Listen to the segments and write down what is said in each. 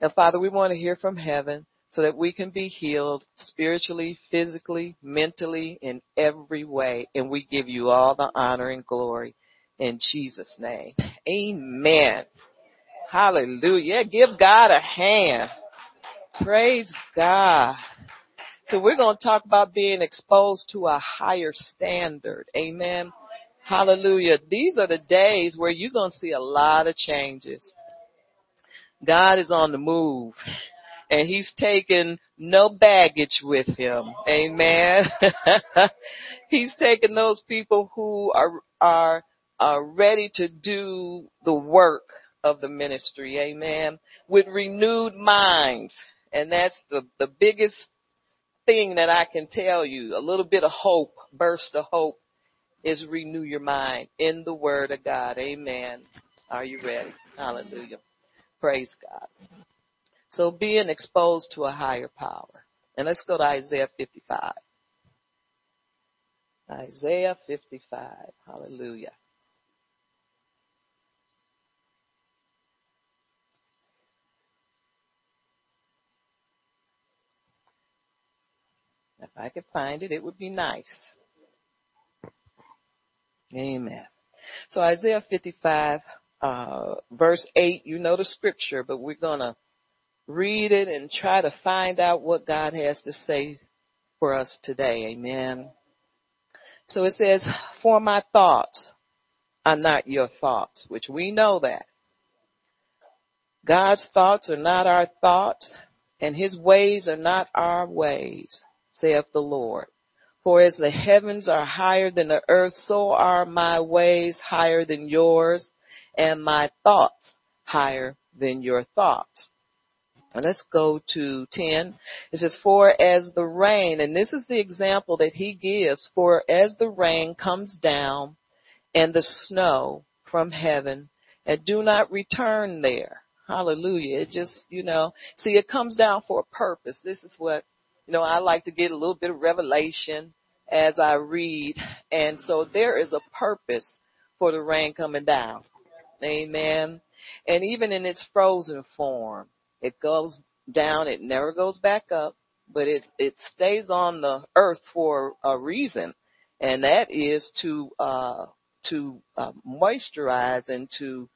And Father, we want to hear from heaven so that we can be healed spiritually, physically, mentally, in every way. And we give you all the honor and glory in Jesus' name. Amen. Hallelujah. Give God a hand. Praise God. So we're going to talk about being exposed to a higher standard. Amen. Hallelujah. These are the days where you're going to see a lot of changes. God is on the move and he's taken no baggage with him. Amen. he's taken those people who are, are, are ready to do the work of the ministry. Amen. With renewed minds. And that's the, the biggest thing that I can tell you, a little bit of hope, burst of hope, is renew your mind in the Word of God. Amen. Are you ready? Hallelujah. Praise God. So being exposed to a higher power. And let's go to Isaiah 55. Isaiah 55. Hallelujah. If I could find it, it would be nice. Amen. So Isaiah 55, uh, verse 8, you know the scripture, but we're going to read it and try to find out what God has to say for us today. Amen. So it says, for my thoughts are not your thoughts, which we know that. God's thoughts are not our thoughts, and his ways are not our ways saith the Lord. For as the heavens are higher than the earth, so are my ways higher than yours, and my thoughts higher than your thoughts. And let's go to 10. It says, for as the rain, and this is the example that he gives, for as the rain comes down and the snow from heaven, and do not return there. Hallelujah. It just, you know, see, it comes down for a purpose. This is what you know, I like to get a little bit of revelation as I read. And so there is a purpose for the rain coming down. Amen. And even in its frozen form, it goes down, it never goes back up, but it, it stays on the earth for a reason. And that is to, uh, to uh, moisturize and to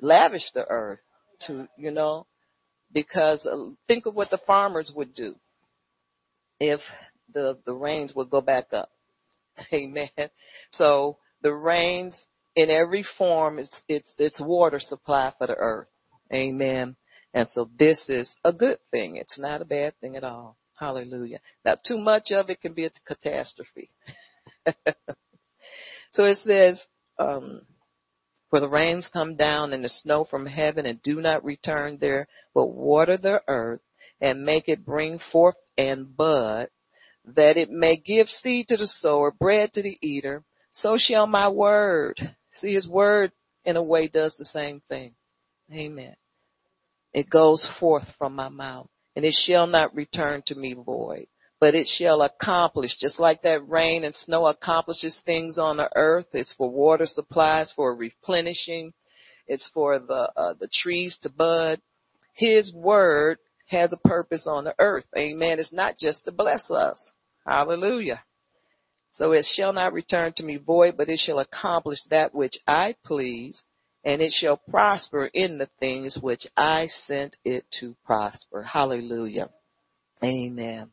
lavish the earth to, you know, because uh, think of what the farmers would do if the, the rains would go back up. Amen. So the rains in every form, it's, it's, it's water supply for the earth. Amen. And so this is a good thing. It's not a bad thing at all. Hallelujah. Now too much of it can be a catastrophe. so it says, um, for the rains come down and the snow from heaven and do not return there, but water the earth and make it bring forth and bud, that it may give seed to the sower, bread to the eater, so shall my word. See, his word in a way does the same thing. Amen. It goes forth from my mouth and it shall not return to me void, but it shall accomplish just like that rain and snow accomplishes things on the earth. It's for water supplies, for replenishing. It's for the, uh, the trees to bud. His word has a purpose on the earth. Amen. It's not just to bless us. Hallelujah. So it shall not return to me void, but it shall accomplish that which I please, and it shall prosper in the things which I sent it to prosper. Hallelujah. Amen.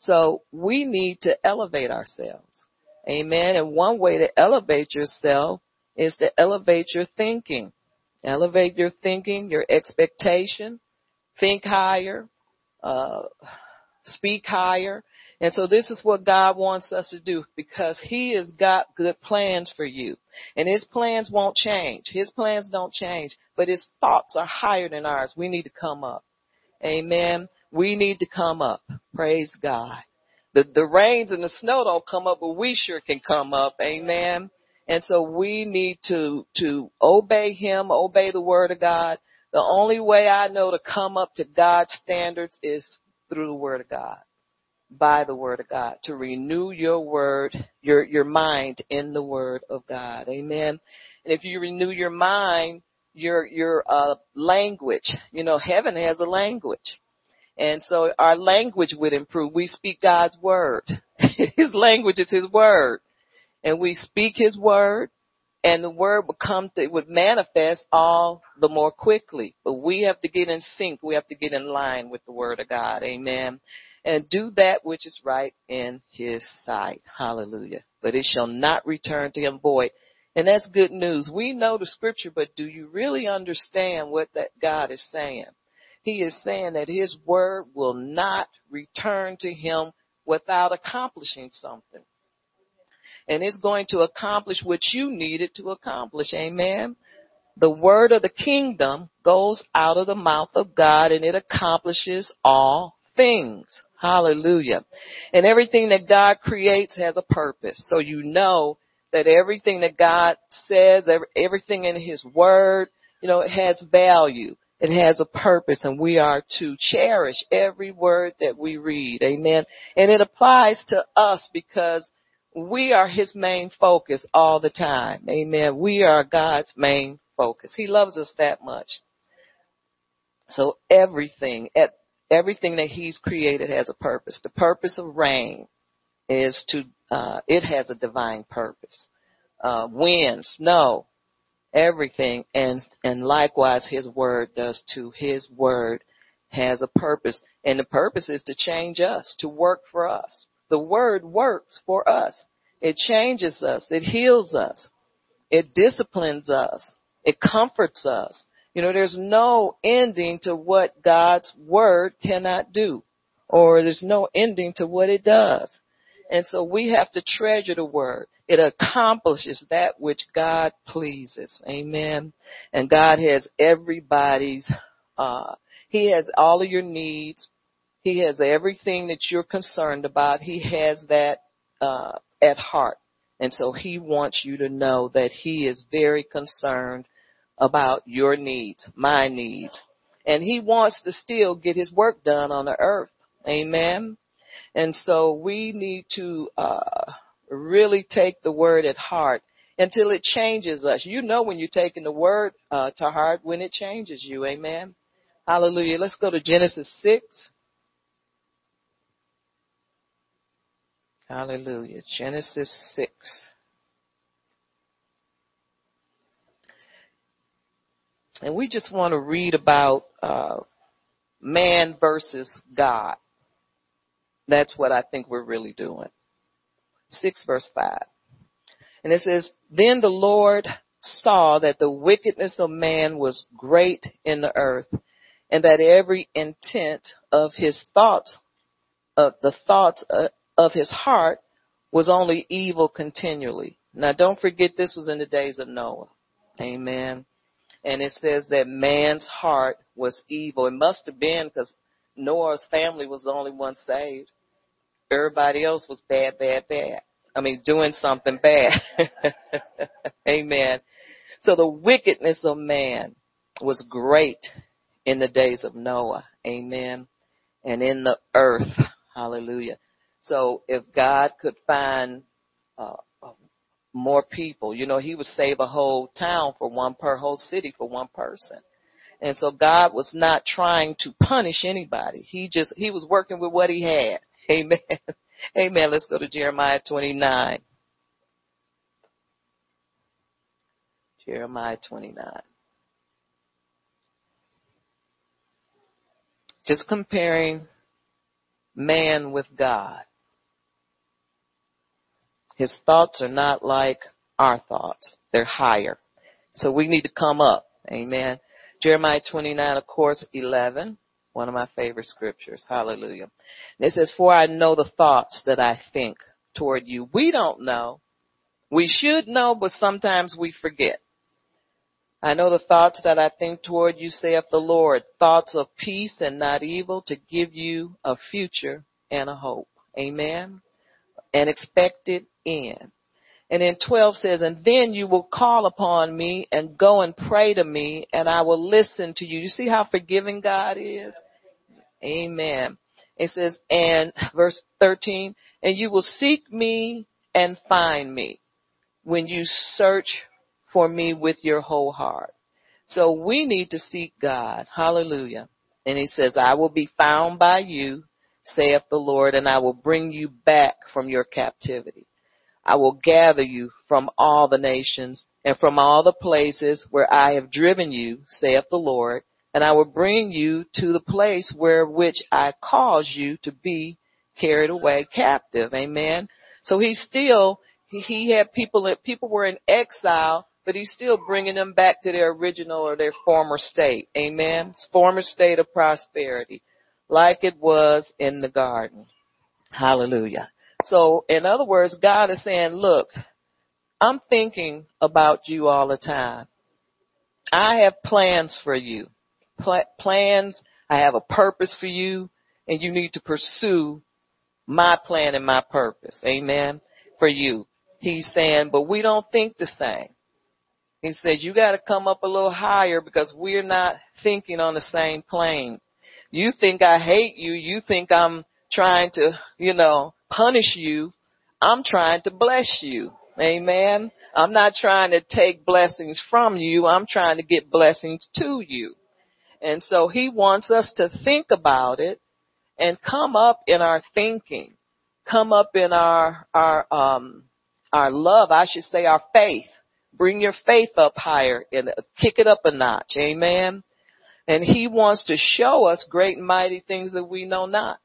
So we need to elevate ourselves. Amen. And one way to elevate yourself is to elevate your thinking. Elevate your thinking, your expectation, think higher, uh, speak higher. And so this is what God wants us to do because He has got good plans for you. And His plans won't change. His plans don't change, but His thoughts are higher than ours. We need to come up. Amen. We need to come up. Praise God. The, the rains and the snow don't come up, but we sure can come up. Amen. And so we need to, to obey Him, obey the Word of God, the only way I know to come up to God's standards is through the Word of God, by the Word of God, to renew your word, your, your mind in the Word of God. Amen. And if you renew your mind, your your uh language. You know, heaven has a language. And so our language would improve. We speak God's word. his language is his word. And we speak his word and the word would come to, would manifest all the more quickly. But we have to get in sync. We have to get in line with the word of God. Amen. And do that which is right in his sight. Hallelujah. But it shall not return to him void. And that's good news. We know the scripture, but do you really understand what that God is saying? He is saying that his word will not return to him without accomplishing something. And it's going to accomplish what you needed to accomplish. Amen. The word of the kingdom goes out of the mouth of God and it accomplishes all things. Hallelujah. And everything that God creates has a purpose. So you know that everything that God says, everything in His Word, you know, it has value. It has a purpose and we are to cherish every word that we read. Amen. And it applies to us because we are his main focus all the time. Amen. We are God's main focus. He loves us that much. So everything, everything that he's created has a purpose. The purpose of rain is to, uh, it has a divine purpose. Uh, wind, snow, everything and and likewise his word does too. His word has a purpose and the purpose is to change us to work for us. The word works for us. It changes us. It heals us. It disciplines us. It comforts us you know there's no ending to what god's word cannot do or there's no ending to what it does and so we have to treasure the word it accomplishes that which God pleases. Amen. And God has everybody's, uh, He has all of your needs. He has everything that you're concerned about. He has that, uh, at heart. And so He wants you to know that He is very concerned about your needs, my needs. And He wants to still get His work done on the earth. Amen. And so we need to, uh, really take the word at heart until it changes us. You know when you're taking the word uh, to heart when it changes you. Amen. Hallelujah. Let's go to Genesis 6. Hallelujah. Genesis 6. And we just want to read about uh, man versus God. That's what I think we're really doing. 6 verse 5. And it says, Then the Lord saw that the wickedness of man was great in the earth, and that every intent of his thoughts, of the thoughts uh, of his heart was only evil continually. Now don't forget this was in the days of Noah. Amen. And it says that man's heart was evil. It must have been because Noah's family was the only one saved. Everybody else was bad, bad, bad. I mean, doing something bad. Amen. So the wickedness of man was great in the days of Noah. Amen. And in the earth. Hallelujah. So if God could find uh, more people, you know, he would save a whole town for one per whole city for one person. And so God was not trying to punish anybody. He just, he was working with what he had. Amen. Amen. Let's go to Jeremiah 29. Jeremiah 29. Just comparing man with God. His thoughts are not like our thoughts. They're higher. So we need to come up. Amen. Jeremiah 29, of course, 11. One of my favorite scriptures. Hallelujah. And it says, For I know the thoughts that I think toward you. We don't know. We should know, but sometimes we forget. I know the thoughts that I think toward you, saith the Lord, thoughts of peace and not evil to give you a future and a hope. Amen. An expected end. And then 12 says, and then you will call upon me and go and pray to me and I will listen to you. You see how forgiving God is? Amen. It says, and verse 13, and you will seek me and find me when you search for me with your whole heart. So we need to seek God. Hallelujah. And he says, I will be found by you, saith the Lord, and I will bring you back from your captivity. I will gather you from all the nations and from all the places where I have driven you, saith the Lord, and I will bring you to the place where which I caused you to be carried away captive. Amen. So he still, he had people, people were in exile, but he's still bringing them back to their original or their former state. Amen. Former state of prosperity, like it was in the garden. Hallelujah. So in other words, God is saying, look, I'm thinking about you all the time. I have plans for you. Pl- plans. I have a purpose for you and you need to pursue my plan and my purpose. Amen. For you. He's saying, but we don't think the same. He says, you got to come up a little higher because we're not thinking on the same plane. You think I hate you. You think I'm trying to, you know, punish you. I'm trying to bless you. Amen. I'm not trying to take blessings from you. I'm trying to get blessings to you. And so he wants us to think about it and come up in our thinking, come up in our, our, um, our love, I should say our faith. Bring your faith up higher and kick it up a notch. Amen. And he wants to show us great mighty things that we know not.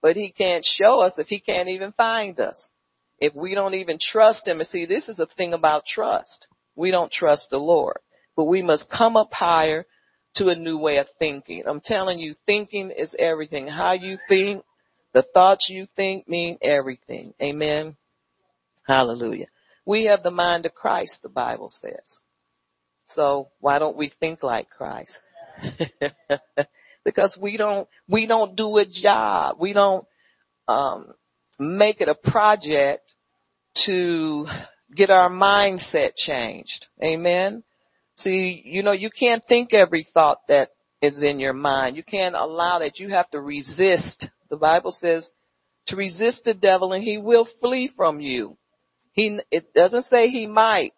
But he can't show us if he can't even find us. If we don't even trust him. And see, this is a thing about trust. We don't trust the Lord. But we must come up higher to a new way of thinking. I'm telling you, thinking is everything. How you think, the thoughts you think mean everything. Amen. Hallelujah. We have the mind of Christ, the Bible says. So why don't we think like Christ? because we don't, we don't do a job. We don't, um, make it a project to get our mindset changed. Amen. See, you know, you can't think every thought that is in your mind. You can't allow that. You have to resist. The Bible says to resist the devil and he will flee from you. He, it doesn't say he might.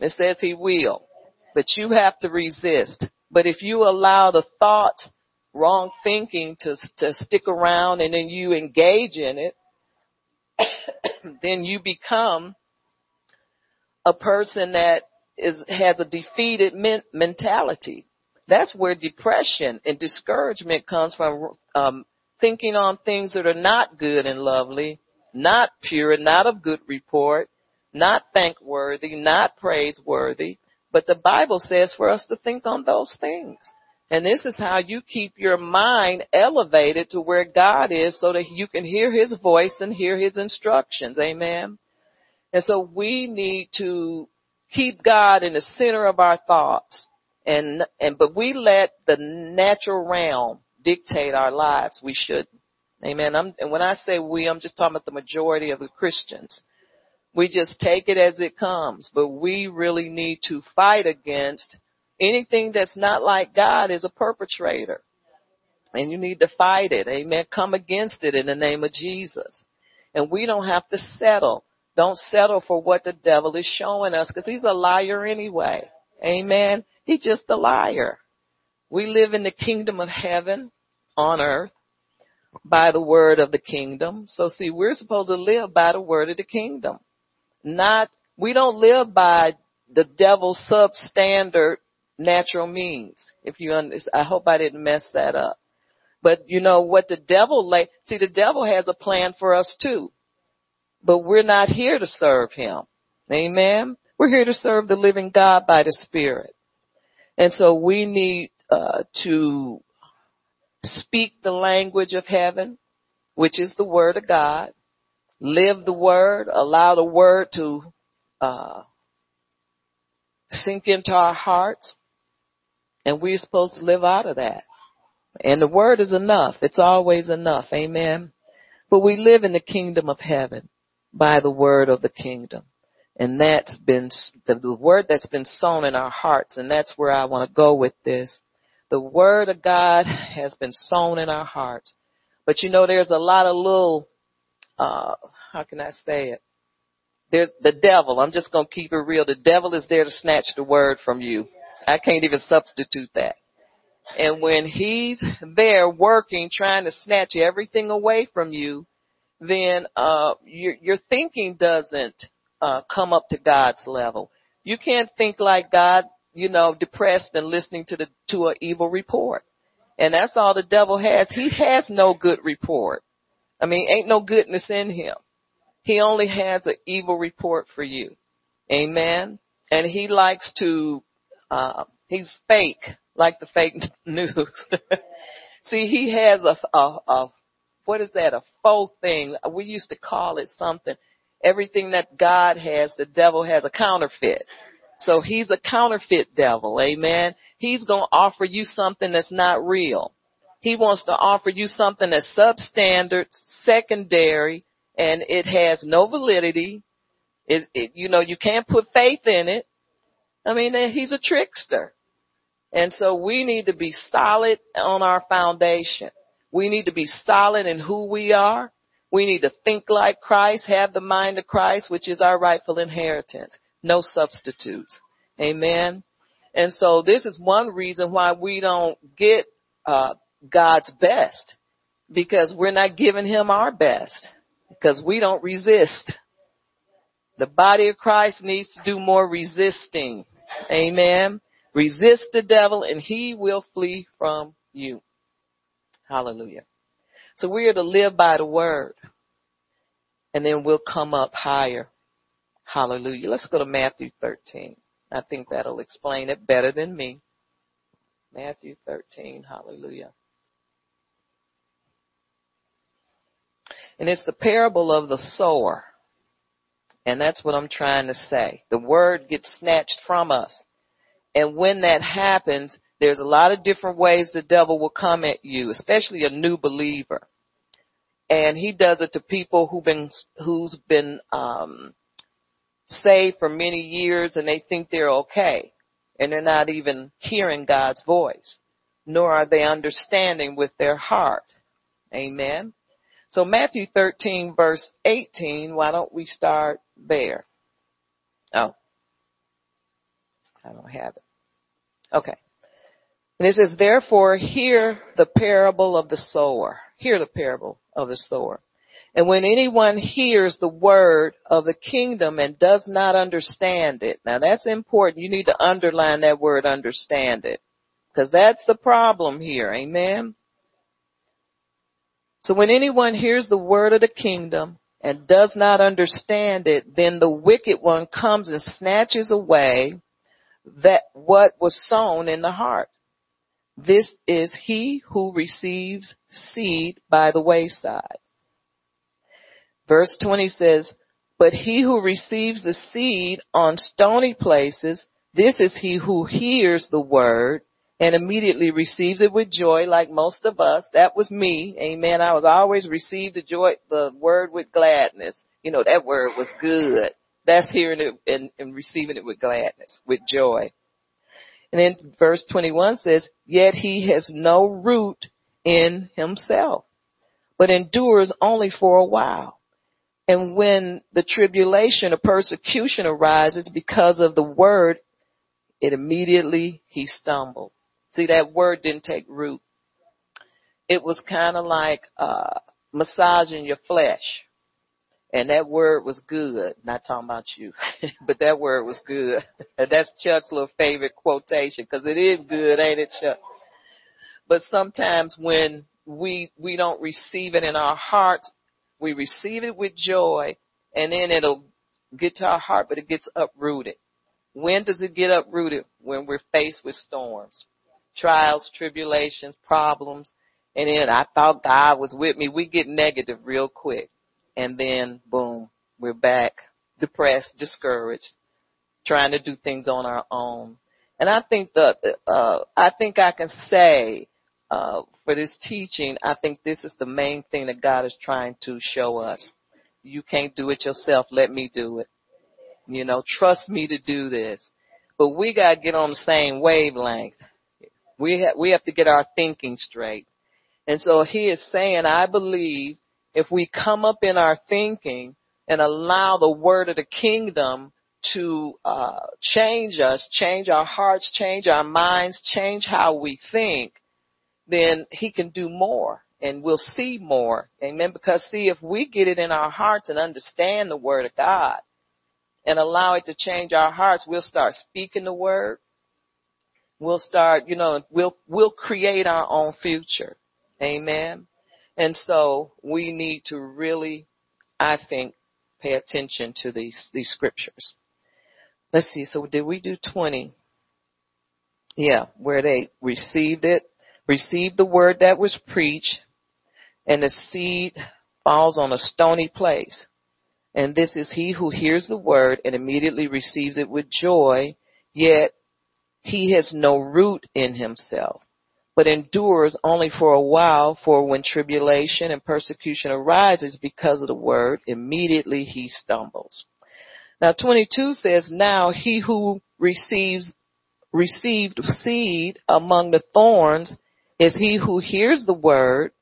It says he will. But you have to resist. But if you allow the thoughts, wrong thinking to, to stick around and then you engage in it, then you become a person that is has a defeated men, mentality. That's where depression and discouragement comes from. Um, thinking on things that are not good and lovely, not pure, not of good report, not thankworthy, not praiseworthy. But the Bible says for us to think on those things. And this is how you keep your mind elevated to where God is so that you can hear His voice and hear His instructions. Amen. And so we need to keep God in the center of our thoughts. And, and, but we let the natural realm dictate our lives. We shouldn't. Amen. I'm, and when I say we, I'm just talking about the majority of the Christians. We just take it as it comes, but we really need to fight against anything that's not like God is a perpetrator. And you need to fight it. Amen. Come against it in the name of Jesus. And we don't have to settle. Don't settle for what the devil is showing us because he's a liar anyway. Amen. He's just a liar. We live in the kingdom of heaven on earth by the word of the kingdom. So see, we're supposed to live by the word of the kingdom. Not, we don't live by the devil's substandard natural means. If you understand, I hope I didn't mess that up. But you know what the devil lay, see the devil has a plan for us too but we're not here to serve him. Amen. We're here to serve the living God by the Spirit. And so we need uh, to speak the language of heaven, which is the word of God. Live the word, allow the word to uh, sink into our hearts, and we're supposed to live out of that. And the word is enough. It's always enough. Amen. But we live in the kingdom of heaven by the word of the kingdom. And that's been the, word that's been sown in our hearts. And that's where I want to go with this. The word of God has been sown in our hearts. But you know, there's a lot of little, uh, how can I say it? There's the devil. I'm just going to keep it real. The devil is there to snatch the word from you. I can't even substitute that. And when he's there working, trying to snatch everything away from you, then uh, your, your thinking doesn't uh, come up to God's level. You can't think like God, you know, depressed and listening to the to an evil report. And that's all the devil has. He has no good report. I mean, ain't no goodness in him. He only has an evil report for you. Amen. And he likes to, uh, he's fake, like the fake news. See, he has a, a, a, what is that? A faux thing. We used to call it something. Everything that God has, the devil has a counterfeit. So he's a counterfeit devil. Amen. He's going to offer you something that's not real. He wants to offer you something that's substandard, secondary, and it has no validity. It, it, you know, you can't put faith in it. I mean, he's a trickster. And so we need to be solid on our foundation. We need to be solid in who we are. We need to think like Christ, have the mind of Christ, which is our rightful inheritance. No substitutes. Amen. And so this is one reason why we don't get uh, God's best because we're not giving him our best because we don't resist. The body of Christ needs to do more resisting. Amen. Resist the devil and he will flee from you. Hallelujah. So we are to live by the word and then we'll come up higher. Hallelujah. Let's go to Matthew 13. I think that'll explain it better than me. Matthew 13. Hallelujah. And it's the parable of the sower. And that's what I'm trying to say. The word gets snatched from us. And when that happens, there's a lot of different ways the devil will come at you, especially a new believer. And he does it to people who've been, who's been, um, saved for many years and they think they're okay. And they're not even hearing God's voice, nor are they understanding with their heart. Amen. So Matthew 13 verse 18, why don't we start there? Oh. I don't have it. Okay. And it says, therefore hear the parable of the sower. Hear the parable of the sower. And when anyone hears the word of the kingdom and does not understand it, now that's important. You need to underline that word understand it. Cause that's the problem here. Amen. So when anyone hears the word of the kingdom and does not understand it, then the wicked one comes and snatches away that what was sown in the heart. This is he who receives seed by the wayside. Verse 20 says, but he who receives the seed on stony places, this is he who hears the word and immediately receives it with joy like most of us. That was me. Amen. I was always received the joy, the word with gladness. You know, that word was good. That's hearing it and, and receiving it with gladness, with joy. And then verse 21 says, yet he has no root in himself, but endures only for a while. And when the tribulation or persecution arises because of the word, it immediately he stumbled. See, that word didn't take root. It was kind of like uh, massaging your flesh. And that word was good. Not talking about you, but that word was good. And that's Chuck's little favorite quotation because it is good, ain't it, Chuck? But sometimes when we we don't receive it in our hearts, we receive it with joy, and then it'll get to our heart, but it gets uprooted. When does it get uprooted? When we're faced with storms trials, tribulations, problems, and then I thought God was with me. We get negative real quick. And then boom, we're back depressed, discouraged, trying to do things on our own. And I think that, uh, I think I can say, uh, for this teaching, I think this is the main thing that God is trying to show us. You can't do it yourself. Let me do it. You know, trust me to do this. But we gotta get on the same wavelength. We have, we have to get our thinking straight. And so he is saying, I believe if we come up in our thinking and allow the word of the kingdom to uh, change us, change our hearts, change our minds, change how we think, then He can do more and we'll see more. Amen. Because see, if we get it in our hearts and understand the Word of God and allow it to change our hearts, we'll start speaking the Word. We'll start, you know, we'll, we'll create our own future. Amen. And so we need to really, I think, pay attention to these, these scriptures. Let's see. So did we do 20? Yeah, where they received it, received the word that was preached, and the seed falls on a stony place. And this is he who hears the word and immediately receives it with joy, yet he has no root in himself, but endures only for a while, for when tribulation and persecution arises because of the word, immediately he stumbles. Now 22 says, now he who receives, received seed among the thorns is he who hears the word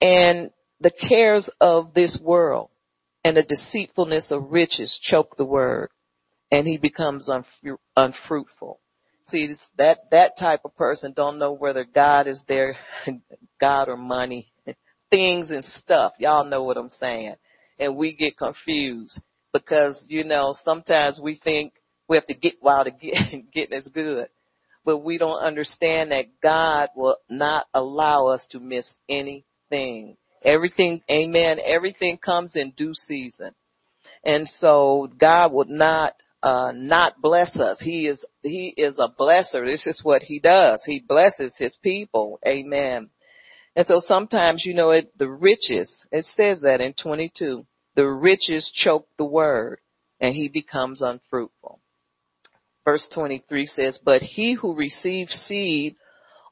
and the cares of this world and the deceitfulness of riches choke the word and he becomes unfruitful. See, that, that type of person don't know whether God is their God or money, things and stuff. Y'all know what I'm saying. And we get confused because, you know, sometimes we think we have to get while the get, getting is good. But we don't understand that God will not allow us to miss anything. Everything, amen, everything comes in due season. And so God would not uh, not bless us. He is he is a blesser. This is what he does. He blesses his people. Amen. And so sometimes you know it the riches. It says that in 22 the riches choke the word and he becomes unfruitful. Verse 23 says, but he who receives seed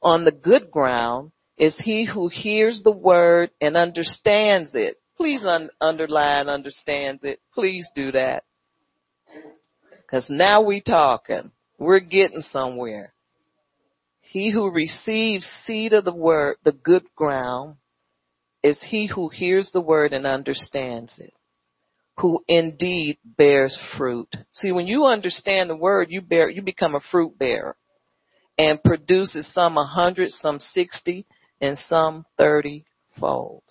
on the good ground is he who hears the word and understands it. Please un- underline understands it. Please do that. Cause now we talking. We're getting somewhere. He who receives seed of the word, the good ground, is he who hears the word and understands it, who indeed bears fruit. See, when you understand the word, you bear, you become a fruit bearer and produces some a hundred, some sixty, and some thirty fold.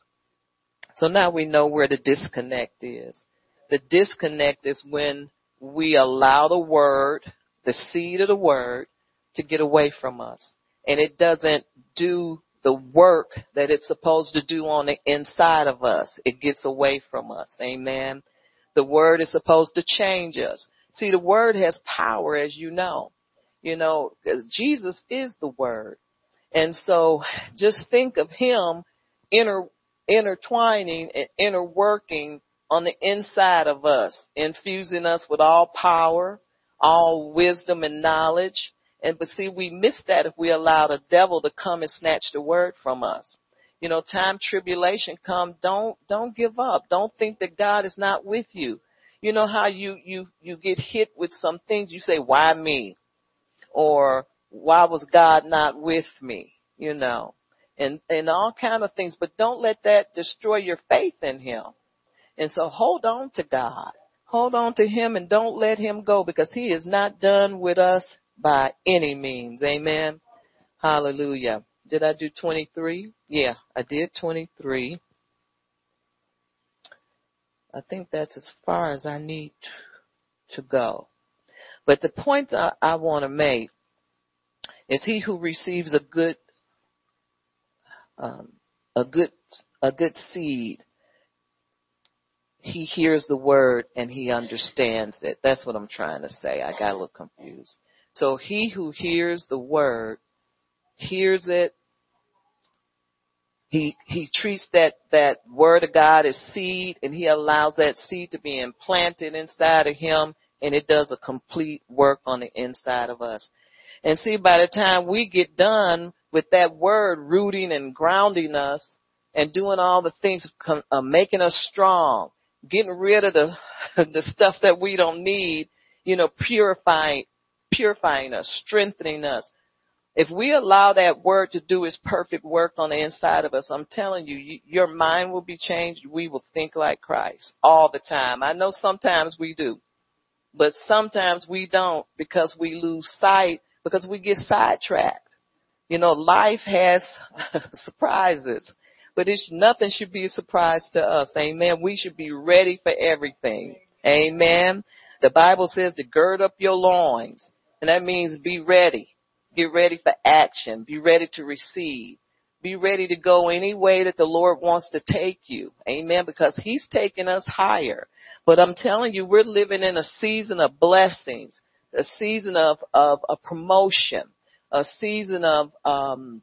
So now we know where the disconnect is. The disconnect is when we allow the word, the seed of the word, to get away from us. And it doesn't do the work that it's supposed to do on the inside of us. It gets away from us. Amen. The word is supposed to change us. See, the word has power, as you know. You know, Jesus is the word. And so just think of him inter, intertwining and interworking on the inside of us, infusing us with all power, all wisdom and knowledge, and but see, we miss that if we allow the devil to come and snatch the word from us. You know, time tribulation come, don't don't give up. Don't think that God is not with you. You know how you you you get hit with some things you say, "Why me?" or "Why was God not with me?" You know, and and all kind of things. But don't let that destroy your faith in Him. And so hold on to God. Hold on to Him and don't let Him go because He is not done with us by any means. Amen. Hallelujah. Did I do 23? Yeah, I did 23. I think that's as far as I need to go. But the point I, I want to make is he who receives a good, um, a good, a good seed, he hears the word and he understands it. That's what I'm trying to say. I got a little confused. So he who hears the word, hears it, he, he treats that, that word of God as seed and he allows that seed to be implanted inside of him and it does a complete work on the inside of us. And see, by the time we get done with that word rooting and grounding us and doing all the things, uh, making us strong, getting rid of the, the stuff that we don't need, you know, purifying, purifying us, strengthening us. If we allow that word to do its perfect work on the inside of us, I'm telling you, you, your mind will be changed. We will think like Christ all the time. I know sometimes we do. But sometimes we don't because we lose sight, because we get sidetracked. You know, life has surprises, but it's nothing should be a surprise to us. Amen. We should be ready for everything. Amen. The Bible says to gird up your loins, and that means be ready. Get ready for action. Be ready to receive. Be ready to go any way that the Lord wants to take you. Amen. Because He's taking us higher. But I'm telling you, we're living in a season of blessings, a season of, of a promotion, a season of, um,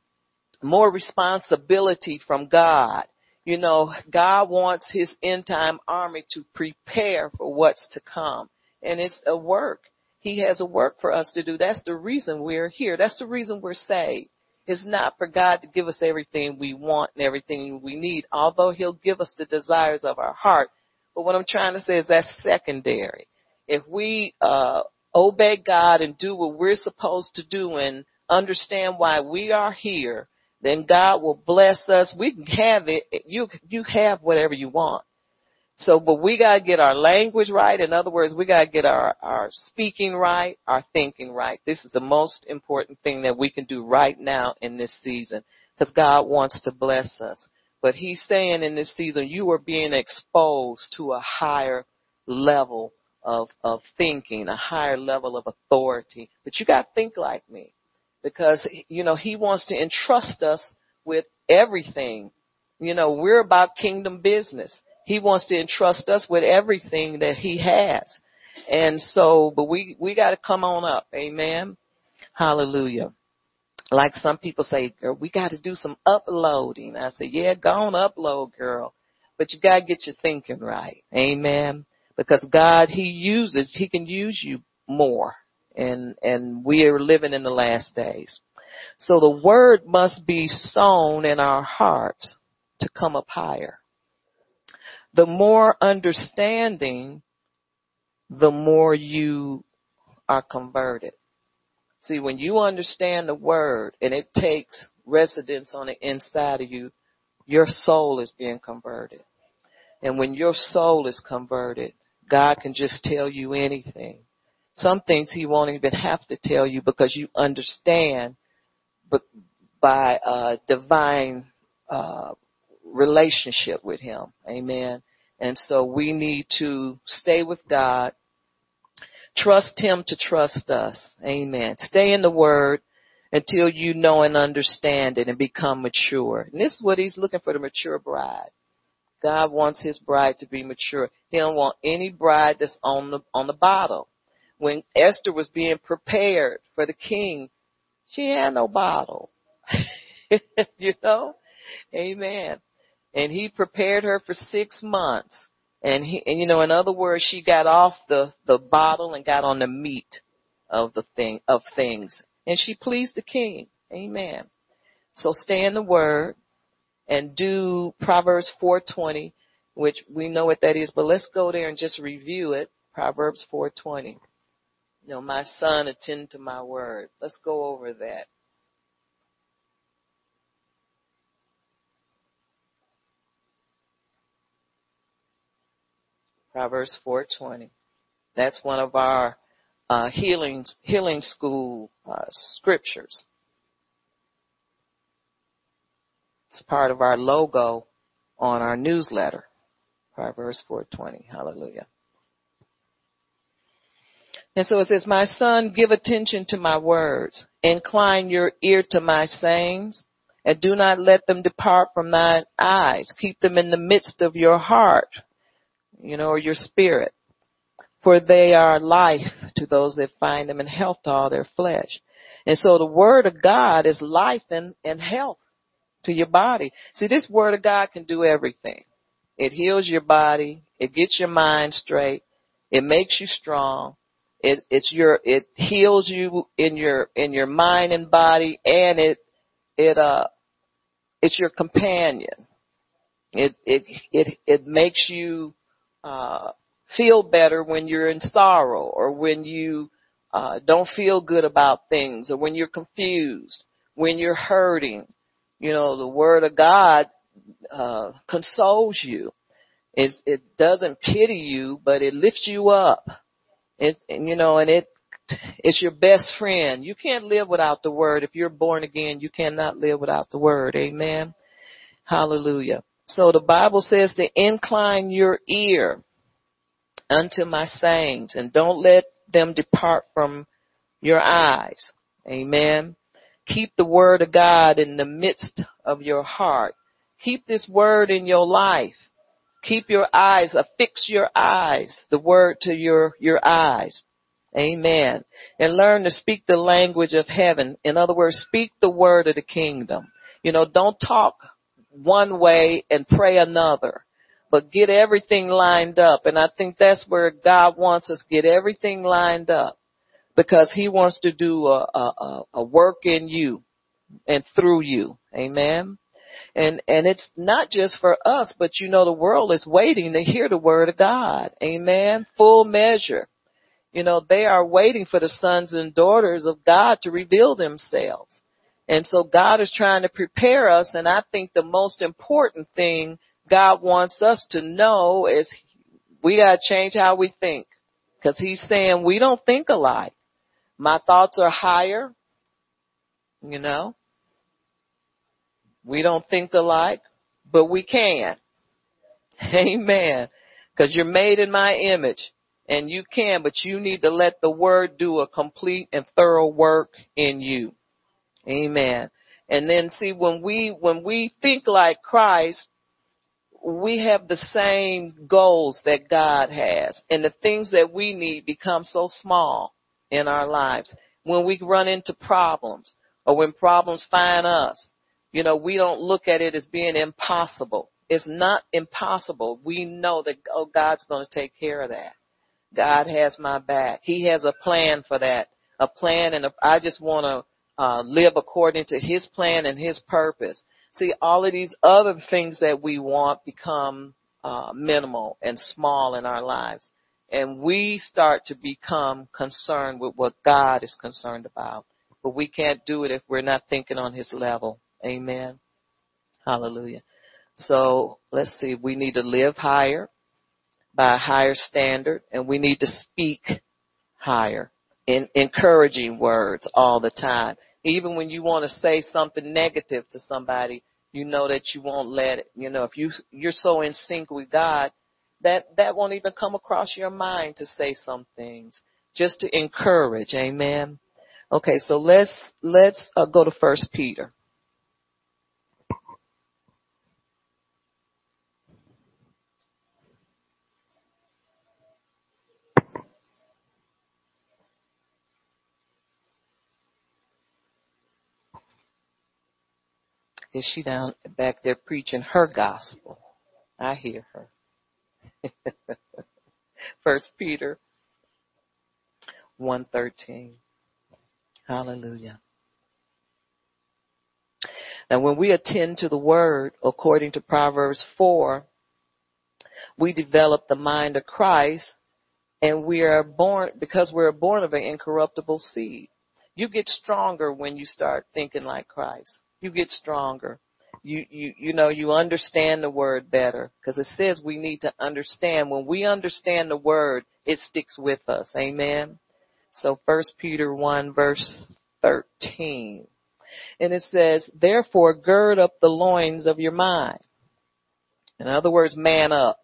more responsibility from God. You know, God wants His end time army to prepare for what's to come. And it's a work. He has a work for us to do. That's the reason we're here. That's the reason we're saved. It's not for God to give us everything we want and everything we need, although He'll give us the desires of our heart. But what I'm trying to say is that's secondary. If we uh, obey God and do what we're supposed to do and understand why we are here, then God will bless us. We can have it. You you have whatever you want. So, but we gotta get our language right. In other words, we gotta get our, our speaking right, our thinking right. This is the most important thing that we can do right now in this season. Because God wants to bless us. But He's saying in this season, you are being exposed to a higher level of, of thinking, a higher level of authority. But you gotta think like me. Because, you know, He wants to entrust us with everything. You know, we're about kingdom business. He wants to entrust us with everything that he has. And so, but we, we got to come on up. Amen. Hallelujah. Like some people say, girl, we got to do some uploading. I say, yeah, go on upload, girl. But you got to get your thinking right. Amen. Because God, He uses, He can use you more. And, and we are living in the last days. So the word must be sown in our hearts to come up higher the more understanding, the more you are converted. See, when you understand the word and it takes residence on the inside of you, your soul is being converted. And when your soul is converted, God can just tell you anything. Some things he won't even have to tell you because you understand by uh, divine uh, relationship with him. Amen. And so we need to stay with God. Trust him to trust us. Amen. Stay in the word until you know and understand it and become mature. And this is what he's looking for the mature bride. God wants his bride to be mature. He don't want any bride that's on the on the bottle. When Esther was being prepared for the king, she had no bottle. you know? Amen and he prepared her for six months. And he, and you know, in other words, she got off the, the bottle and got on the meat of the thing, of things. And she pleased the king. Amen. So stay in the word and do Proverbs 420, which we know what that is, but let's go there and just review it. Proverbs 420. You know, my son, attend to my word. Let's go over that. Proverbs 4:20. That's one of our uh, healing healing school uh, scriptures. It's part of our logo on our newsletter. Proverbs 4:20. Hallelujah. And so it says, "My son, give attention to my words. Incline your ear to my sayings." And do not let them depart from thine eyes. Keep them in the midst of your heart you know, or your spirit. For they are life to those that find them and health to all their flesh. And so the word of God is life and, and health to your body. See, this word of God can do everything. It heals your body. It gets your mind straight. It makes you strong. It, it's your, it heals you in your, in your mind and body and it, it, uh, it's your companion. It, it, it, it makes you uh, feel better when you're in sorrow or when you uh, don't feel good about things or when you're confused, when you're hurting. You know, the Word of God uh, consoles you. It, it doesn't pity you, but it lifts you up. It, and you know, and it, it's your best friend. You can't live without the word. If you're born again, you cannot live without the word. Amen. Hallelujah. So the Bible says to incline your ear unto my sayings and don't let them depart from your eyes. Amen. Keep the word of God in the midst of your heart. Keep this word in your life. Keep your eyes, affix your eyes, the word to your, your eyes. Amen. And learn to speak the language of heaven. In other words, speak the word of the kingdom. You know, don't talk one way and pray another, but get everything lined up. And I think that's where God wants us, get everything lined up because he wants to do a, a, a work in you and through you. Amen. And, and it's not just for us, but you know, the world is waiting to hear the word of God. Amen. Full measure. You know, they are waiting for the sons and daughters of God to reveal themselves. And so God is trying to prepare us. And I think the most important thing God wants us to know is we got to change how we think. Cause he's saying we don't think alike. My thoughts are higher. You know, we don't think alike, but we can. Amen. Cause you're made in my image and you can, but you need to let the word do a complete and thorough work in you. Amen. And then see when we, when we think like Christ, we have the same goals that God has and the things that we need become so small in our lives. When we run into problems or when problems find us, you know, we don't look at it as being impossible. It's not impossible. We know that, oh, God's going to take care of that. God has my back. He has a plan for that. A plan and a, I just want to uh, live according to His plan and His purpose. See, all of these other things that we want become uh, minimal and small in our lives. And we start to become concerned with what God is concerned about. But we can't do it if we're not thinking on His level. Amen. Hallelujah. So let's see, we need to live higher by a higher standard and we need to speak higher in encouraging words all the time. Even when you want to say something negative to somebody, you know that you won't let it. You know, if you you're so in sync with God, that that won't even come across your mind to say some things. Just to encourage. Amen. Okay, so let's let's uh, go to First Peter. Is she down back there preaching her gospel? I hear her. First Peter 113. Hallelujah. Now when we attend to the word, according to Proverbs 4, we develop the mind of Christ and we are born, because we're born of an incorruptible seed. You get stronger when you start thinking like Christ you get stronger. You, you, you know, you understand the word better because it says we need to understand. When we understand the word, it sticks with us. Amen. So first Peter 1 verse 13. And it says, therefore gird up the loins of your mind. In other words, man up.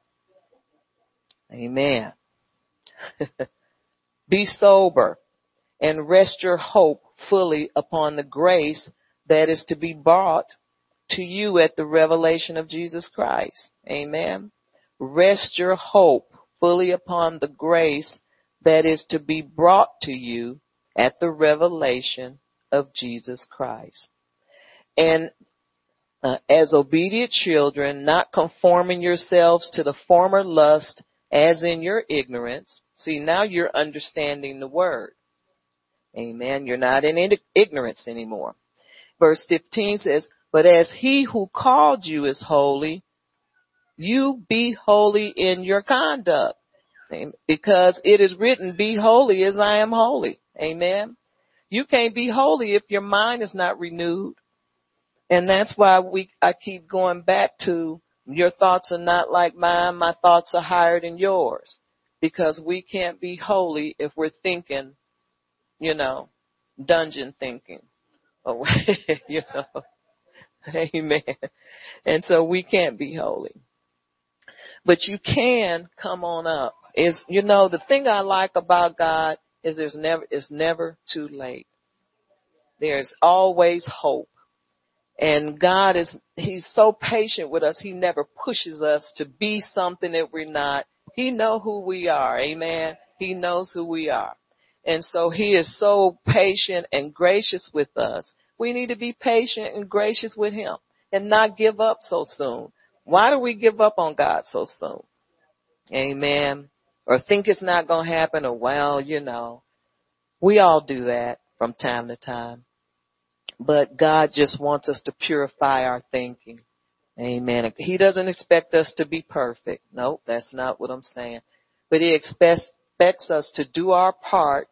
Amen. Be sober and rest your hope fully upon the grace that is to be brought to you at the revelation of Jesus Christ. Amen. Rest your hope fully upon the grace that is to be brought to you at the revelation of Jesus Christ. And uh, as obedient children, not conforming yourselves to the former lust as in your ignorance. See, now you're understanding the word. Amen. You're not in ignorance anymore. Verse 15 says, But as he who called you is holy, you be holy in your conduct. Because it is written, Be holy as I am holy. Amen. You can't be holy if your mind is not renewed. And that's why we, I keep going back to your thoughts are not like mine, my thoughts are higher than yours. because we can't be holy if we're thinking, you know, dungeon thinking. Oh, you know. Amen. And so we can't be holy. But you can come on up. Is you know the thing I like about God is there's never it's never too late. There's always hope. And God is, He's so patient with us. He never pushes us to be something that we're not. He know who we are. Amen. He knows who we are. And so He is so patient and gracious with us. We need to be patient and gracious with Him and not give up so soon. Why do we give up on God so soon? Amen. Or think it's not going to happen or well, you know. We all do that from time to time. But God just wants us to purify our thinking. Amen. He doesn't expect us to be perfect. No, that's not what I'm saying. But He expects us to do our part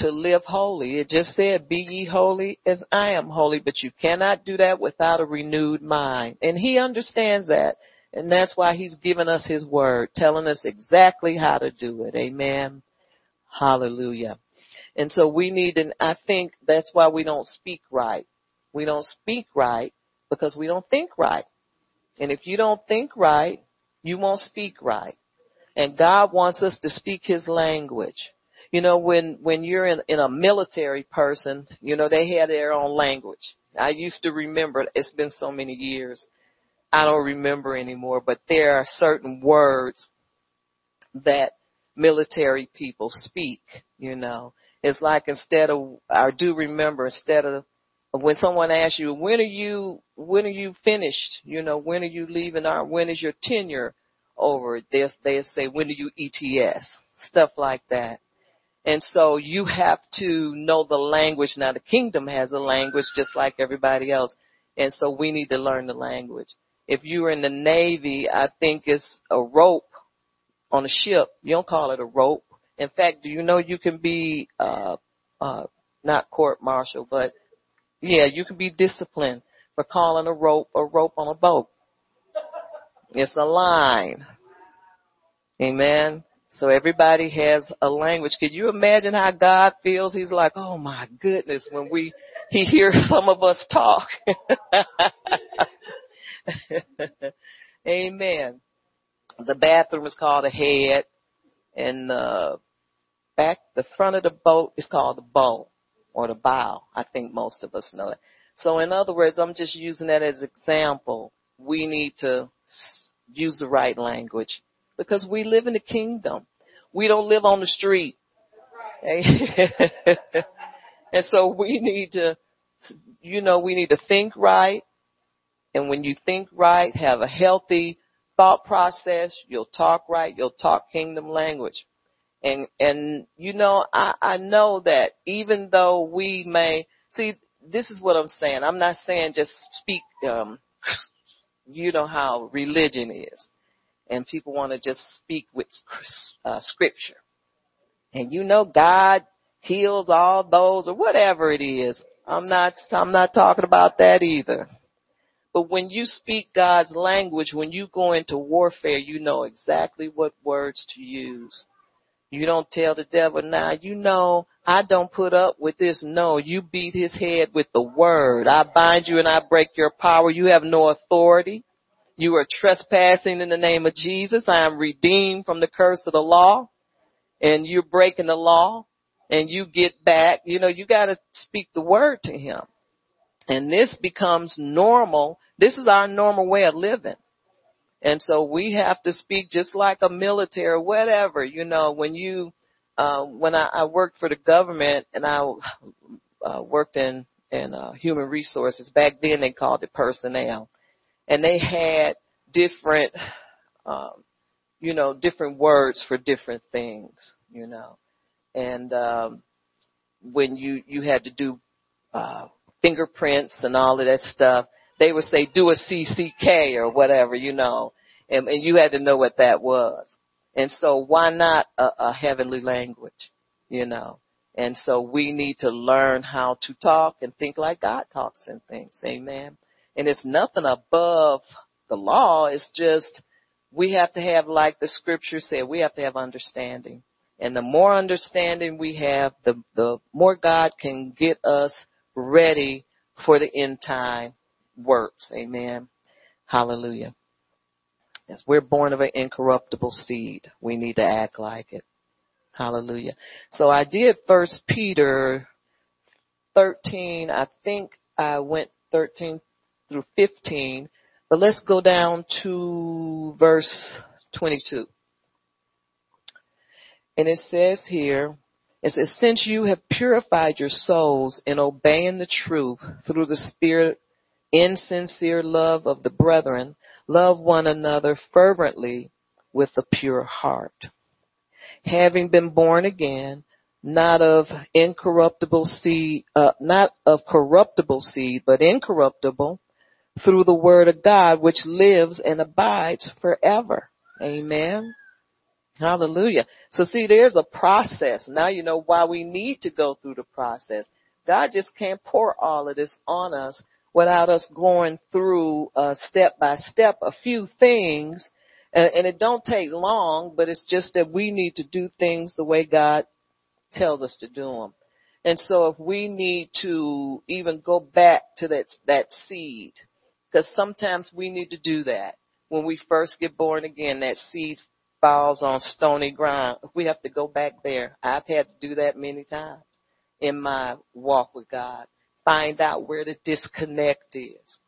to live holy. It just said, be ye holy as I am holy, but you cannot do that without a renewed mind. And He understands that. And that's why He's given us His word, telling us exactly how to do it. Amen. Hallelujah. And so we need, and I think that's why we don't speak right. We don't speak right because we don't think right. And if you don't think right, you won't speak right. And God wants us to speak His language. You know, when, when you're in, in a military person, you know, they have their own language. I used to remember, it's been so many years. I don't remember anymore, but there are certain words that military people speak, you know. It's like instead of, I do remember instead of when someone asks you, when are you, when are you finished? You know, when are you leaving our, when is your tenure over? They they say, when do you ETS? Stuff like that. And so you have to know the language. Now the kingdom has a language just like everybody else. And so we need to learn the language. If you are in the Navy, I think it's a rope on a ship. You don't call it a rope. In fact, do you know you can be uh uh not court martial, but yeah, you can be disciplined for calling a rope a rope on a boat. It's a line. Amen. So everybody has a language. Can you imagine how God feels? He's like, oh my goodness, when we, he hears some of us talk. Amen. The bathroom is called a head and the back, the front of the boat is called the bow or the bow. I think most of us know it. So in other words, I'm just using that as example. We need to use the right language because we live in the kingdom. We don't live on the street. and so we need to, you know, we need to think right. And when you think right, have a healthy thought process, you'll talk right, you'll talk kingdom language. And, and, you know, I, I know that even though we may, see, this is what I'm saying. I'm not saying just speak, um, you know how religion is. And people want to just speak with uh, scripture. And you know God heals all those or whatever it is. I'm not, I'm not talking about that either. But when you speak God's language, when you go into warfare, you know exactly what words to use. You don't tell the devil, now you know I don't put up with this. No, you beat his head with the word. I bind you and I break your power. You have no authority. You are trespassing in the name of Jesus. I am redeemed from the curse of the law. And you're breaking the law and you get back. You know, you gotta speak the word to him. And this becomes normal. This is our normal way of living. And so we have to speak just like a military, whatever, you know, when you, uh, when I, I worked for the government and I uh, worked in, in uh, human resources, back then they called it personnel. And they had different, um, you know, different words for different things, you know. And, um, when you, you had to do, uh, fingerprints and all of that stuff, they would say do a CCK or whatever, you know, and, and you had to know what that was. And so why not a, a heavenly language, you know? And so we need to learn how to talk and think like God talks and thinks. Amen. And it's nothing above the law. It's just we have to have, like the scripture said, we have to have understanding. And the more understanding we have, the, the more God can get us ready for the end time works. Amen. Hallelujah. Yes, we're born of an incorruptible seed. We need to act like it. Hallelujah. So I did first Peter 13. I think I went 13 through 15, but let's go down to verse 22. And it says here, it says, since you have purified your souls in obeying the truth through the Spirit in sincere love of the brethren, love one another fervently with a pure heart. Having been born again, not of incorruptible seed, uh, not of corruptible seed, but incorruptible, through the word of God, which lives and abides forever. Amen. Hallelujah. So see, there's a process. Now you know why we need to go through the process. God just can't pour all of this on us without us going through uh, step by step a few things. And, and it don't take long, but it's just that we need to do things the way God tells us to do them. And so if we need to even go back to that, that seed, because sometimes we need to do that. When we first get born again, that seed falls on stony ground. We have to go back there. I've had to do that many times in my walk with God. Find out where the disconnect is.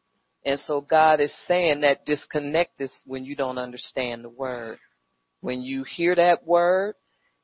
And so God is saying that disconnect is when you don't understand the word. When you hear that word,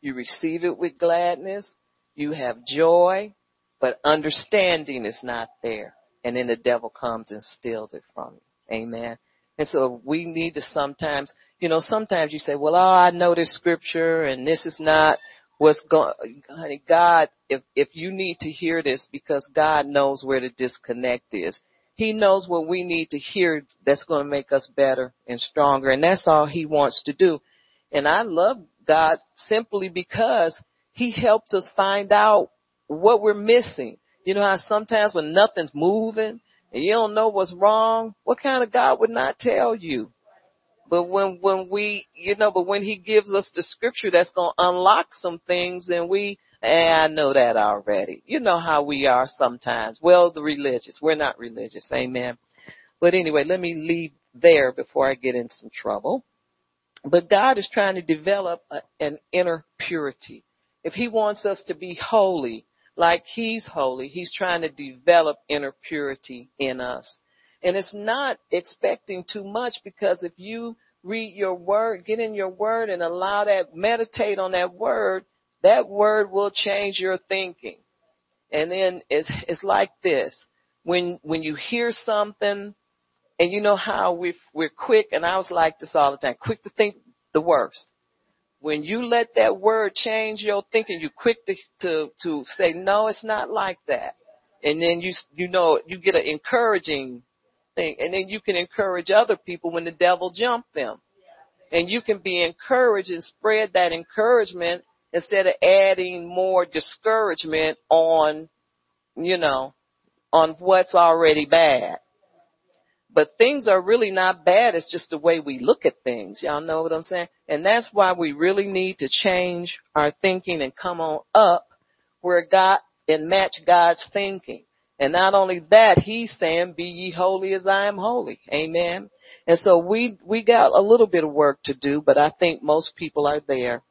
you receive it with gladness, you have joy, but understanding is not there. And then the devil comes and steals it from you. Amen. And so we need to sometimes, you know, sometimes you say, well, oh, I know this scripture and this is not what's going, honey, God, if, if you need to hear this because God knows where the disconnect is. He knows what we need to hear that's going to make us better and stronger. And that's all he wants to do. And I love God simply because he helps us find out what we're missing. You know how sometimes when nothing's moving and you don't know what's wrong, what kind of God would not tell you? But when, when we, you know, but when he gives us the scripture that's going to unlock some things, then we, eh, I know that already. You know how we are sometimes. Well, the religious. We're not religious. Amen. But anyway, let me leave there before I get in some trouble. But God is trying to develop a, an inner purity. If he wants us to be holy, like he's holy, he's trying to develop inner purity in us. And it's not expecting too much because if you read your word, get in your word and allow that, meditate on that word, that word will change your thinking. And then it's, it's like this. When, when you hear something and you know how we we're quick, and I was like this all the time, quick to think the worst. When you let that word change your thinking, you're quick to, to, to say, no, it's not like that. And then you, you know, you get an encouraging thing. And then you can encourage other people when the devil jumped them. And you can be encouraged and spread that encouragement instead of adding more discouragement on, you know, on what's already bad. But things are really not bad. It's just the way we look at things. Y'all know what I'm saying? And that's why we really need to change our thinking and come on up where God and match God's thinking. And not only that, he's saying, be ye holy as I am holy. Amen. And so we, we got a little bit of work to do, but I think most people are there.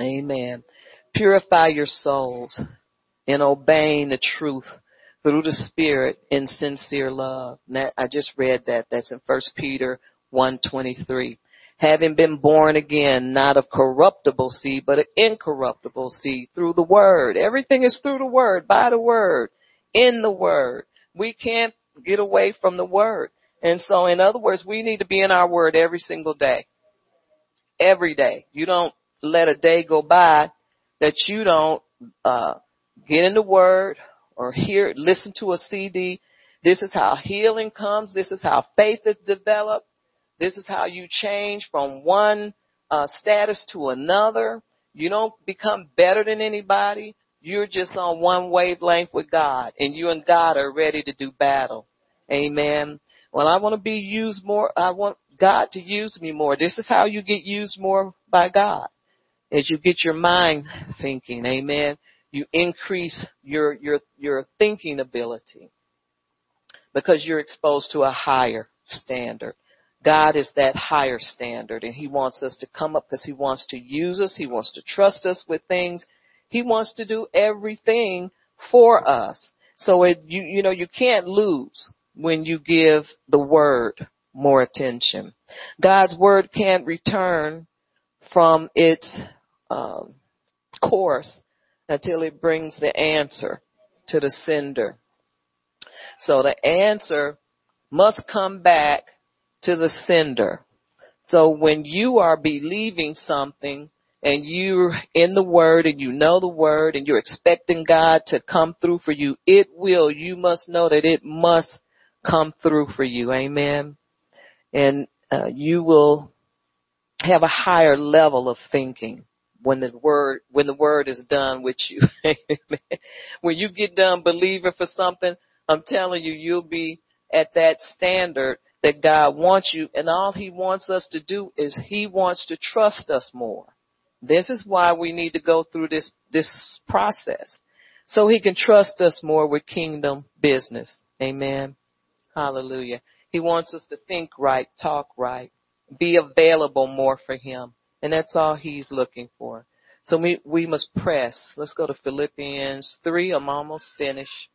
Amen. Purify your souls in obeying the truth through the Spirit in sincere love. That, I just read that. That's in 1 Peter 1.23. Having been born again, not of corruptible seed, but an incorruptible seed through the Word. Everything is through the Word, by the Word, in the Word. We can't get away from the Word. And so in other words, we need to be in our Word every single day. Every day. You don't let a day go by that you don't, uh, get in the Word, or hear, listen to a CD. This is how healing comes. This is how faith is developed. This is how you change from one uh, status to another. You don't become better than anybody. You're just on one wavelength with God, and you and God are ready to do battle. Amen. Well, I want to be used more. I want God to use me more. This is how you get used more by God. As you get your mind thinking, amen, you increase your, your, your thinking ability because you're exposed to a higher standard. God is that higher standard and he wants us to come up because he wants to use us. He wants to trust us with things. He wants to do everything for us. So it, you, you know, you can't lose when you give the word more attention. God's word can't return from its um, course until it brings the answer to the sender. So the answer must come back to the sender. So when you are believing something and you're in the word and you know the word and you're expecting God to come through for you, it will. You must know that it must come through for you. Amen. And uh, you will have a higher level of thinking when the word when the word is done with you. when you get done believing for something, I'm telling you, you'll be at that standard that God wants you, and all He wants us to do is He wants to trust us more. This is why we need to go through this this process, so He can trust us more with kingdom business. Amen. Hallelujah. He wants us to think right, talk right, be available more for Him. And that's all He's looking for. So we, we must press. Let's go to Philippians 3. I'm almost finished.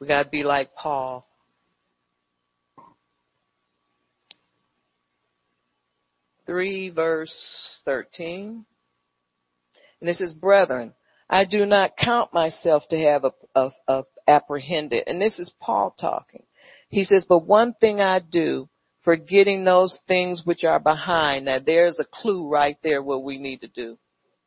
We gotta be like Paul. Three verse thirteen. And it says, Brethren, I do not count myself to have a, a, a apprehended. And this is Paul talking. He says, but one thing I do, forgetting those things which are behind. Now there's a clue right there what we need to do.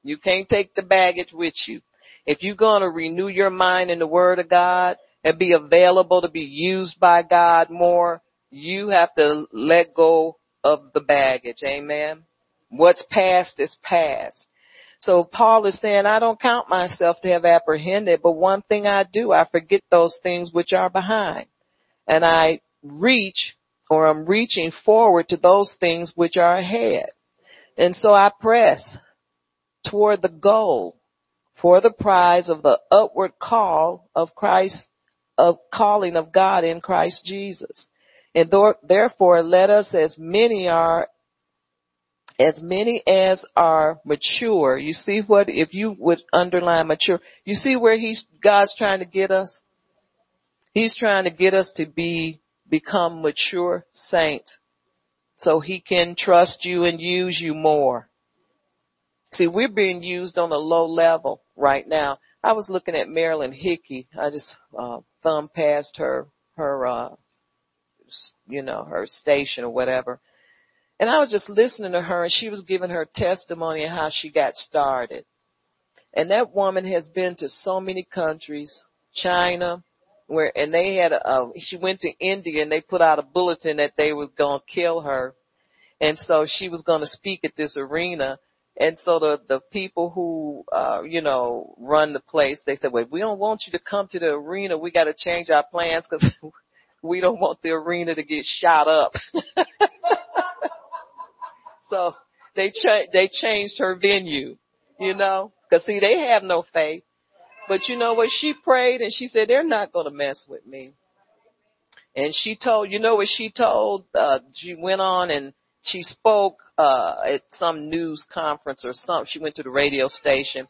You can't take the baggage with you. If you're going to renew your mind in the Word of God and be available to be used by God more, you have to let go of the baggage. Amen. What's past is past. So Paul is saying, I don't count myself to have apprehended, but one thing I do, I forget those things which are behind. And I reach or I'm reaching forward to those things which are ahead. And so I press toward the goal for the prize of the upward call of Christ, of calling of God in Christ Jesus. And therefore let us as many are as many as are mature. You see what, if you would underline mature, you see where he's, God's trying to get us? He's trying to get us to be, become mature saints so he can trust you and use you more. See, we're being used on a low level right now. I was looking at Marilyn Hickey. I just, uh, thumbed past her, her, uh, you know, her station or whatever and I was just listening to her and she was giving her testimony of how she got started. And that woman has been to so many countries, China, where, and they had a, she went to India and they put out a bulletin that they were going to kill her. And so she was going to speak at this arena. And so the, the people who, uh, you know, run the place, they said, well, we don't want you to come to the arena. We got to change our plans because we don't want the arena to get shot up. So they cha- they changed her venue, you know, because see they have no faith. But you know what? She prayed and she said they're not going to mess with me. And she told, you know what she told? Uh, she went on and she spoke uh, at some news conference or something. She went to the radio station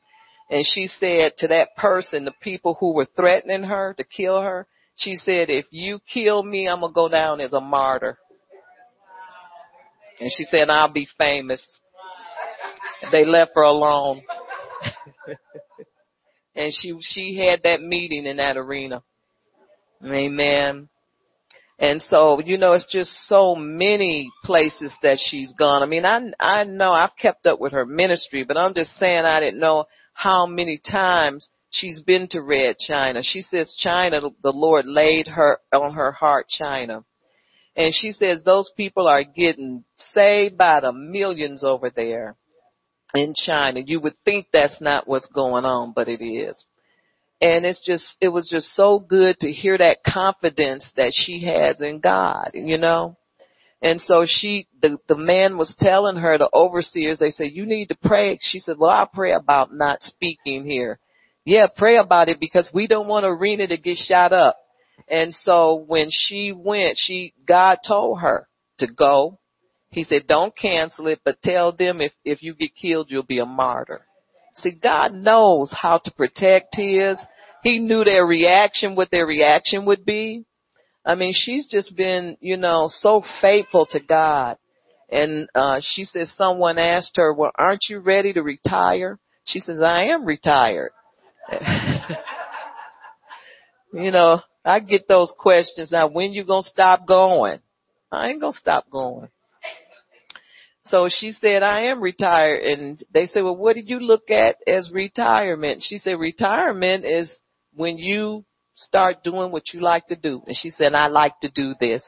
and she said to that person, the people who were threatening her to kill her, she said, if you kill me, I'm going to go down as a martyr. And she said, I'll be famous. They left her alone. and she, she had that meeting in that arena. Amen. And so, you know, it's just so many places that she's gone. I mean, I, I know I've kept up with her ministry, but I'm just saying I didn't know how many times she's been to Red China. She says China, the Lord laid her on her heart China. And she says those people are getting saved by the millions over there in China. You would think that's not what's going on, but it is. and it's just it was just so good to hear that confidence that she has in God, you know. And so she, the, the man was telling her, the overseers, they said, you need to pray. She said, well, I'll pray about not speaking here. Yeah, pray about it because we don't want arena to get shot up. And so when she went, she, God told her to go. He said, don't cancel it, but tell them if, if you get killed, you'll be a martyr. See, God knows how to protect his. He knew their reaction, what their reaction would be. I mean, she's just been, you know, so faithful to God. And, uh, she says someone asked her, well, aren't you ready to retire? She says, I am retired. you know, I get those questions now, when you gonna stop going? I ain't gonna stop going. So she said, I am retired. And they said, well, what did you look at as retirement? She said, retirement is when you start doing what you like to do. And she said, I like to do this.